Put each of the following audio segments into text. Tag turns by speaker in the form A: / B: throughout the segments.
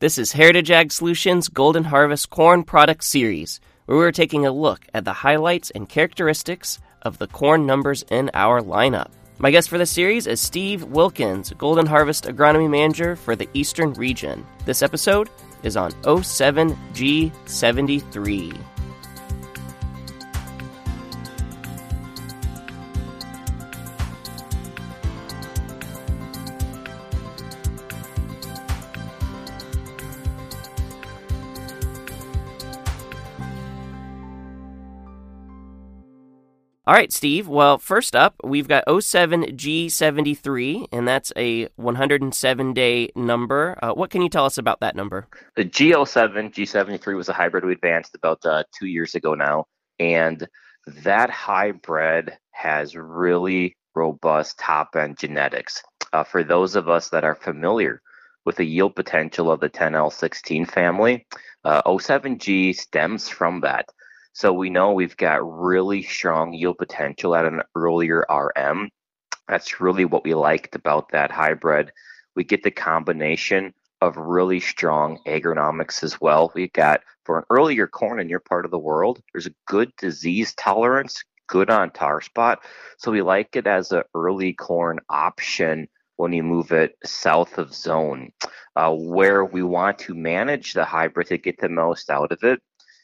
A: This is Heritage Ag Solutions Golden Harvest Corn Product Series, where we're taking a look at the highlights and characteristics of the corn numbers in our lineup. My guest for this series is Steve Wilkins, Golden Harvest Agronomy Manager for the Eastern Region. This episode is on 07G73. All right, Steve. Well, first up, we've got 07G73, and that's a 107 day number. Uh, what can you tell us about that number?
B: The G07, G73 was a hybrid we advanced about uh, two years ago now. And that hybrid has really robust top end genetics. Uh, for those of us that are familiar with the yield potential of the 10L16 family, 07G uh, stems from that. So we know we've got really strong yield potential at an earlier RM. That's really what we liked about that hybrid. We get the combination of really strong agronomics as well. We've got for an earlier corn in your part of the world, there's a good disease tolerance, good on tar spot. So we like it as an early corn option when you move it south of zone. Uh, where we want to manage the hybrid to get the most out of it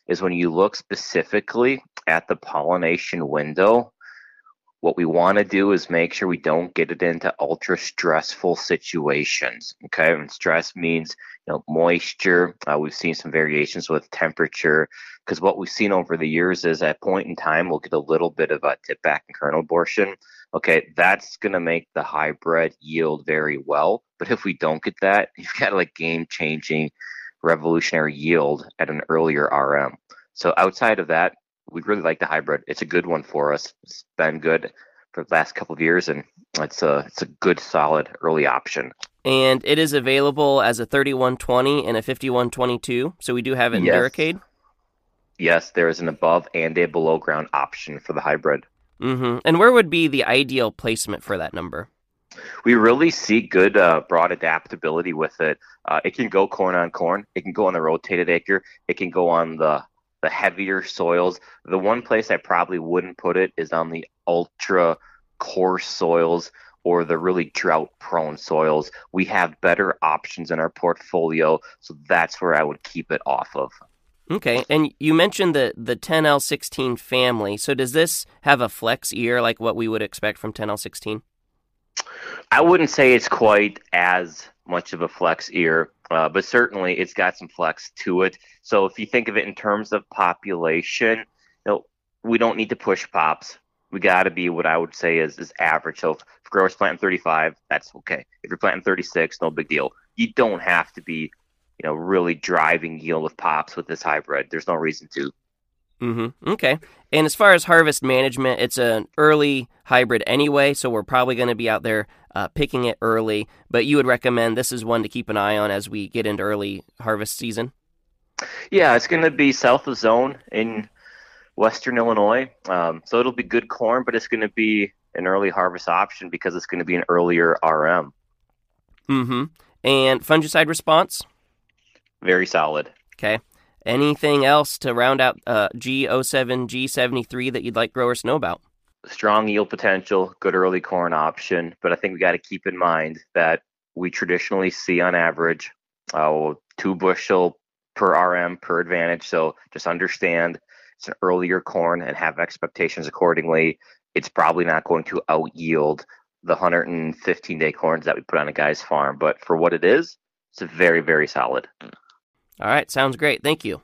B: is when you look specifically at the pollination window, what we want to do is make sure we don't get it into ultra stressful situations. Okay, and stress means you know moisture. Uh, we've seen some variations with temperature because what we've seen over the years is at point in time we'll get a little bit of a tip back and kernel abortion. Okay, that's going to make the hybrid yield very well. But if we don't get that, you've got like game changing revolutionary yield at an earlier RM. So outside of that, we really like the hybrid. It's a good one for us. It's been good for the last couple of years, and it's a it's a good solid early option.
A: And it is available as a 3120 and a 5122. So we do have it in
B: yes.
A: Duracade.
B: Yes, there is an above and a below ground option for the hybrid.
A: Mm-hmm. And where would be the ideal placement for that number?
B: We really see good uh, broad adaptability with it. Uh, it can go corn on corn. It can go on the rotated acre. It can go on the the heavier soils. The one place I probably wouldn't put it is on the ultra coarse soils or the really drought prone soils. We have better options in our portfolio, so that's where I would keep it off of.
A: Okay, and you mentioned the the 10L16 family. So does this have a flex ear like what we would expect from 10L16?
B: I wouldn't say it's quite as much of a flex ear, uh, but certainly it's got some flex to it. So if you think of it in terms of population, you know, we don't need to push pops. We got to be what I would say is, is average. So if, if growers planting 35, that's okay. If you're planting 36, no big deal. You don't have to be, you know, really driving yield with pops with this hybrid. There's no reason to.
A: Mm-hmm. Okay. And as far as harvest management, it's an early hybrid anyway, so we're probably going to be out there uh, picking it early. But you would recommend this is one to keep an eye on as we get into early harvest season.
B: Yeah, it's going to be south of zone in western Illinois, um, so it'll be good corn, but it's going to be an early harvest option because it's going to be an earlier RM.
A: Mm-hmm. And fungicide response?
B: Very solid.
A: Okay. Anything else to round out uh, G07, G73 that you'd like growers to know about?
B: Strong yield potential, good early corn option, but I think we got to keep in mind that we traditionally see on average uh, two bushel per RM per advantage. So just understand it's an earlier corn and have expectations accordingly. It's probably not going to out yield the 115 day corns that we put on a guy's farm, but for what it is, it's very, very solid.
A: All right, sounds great. Thank you.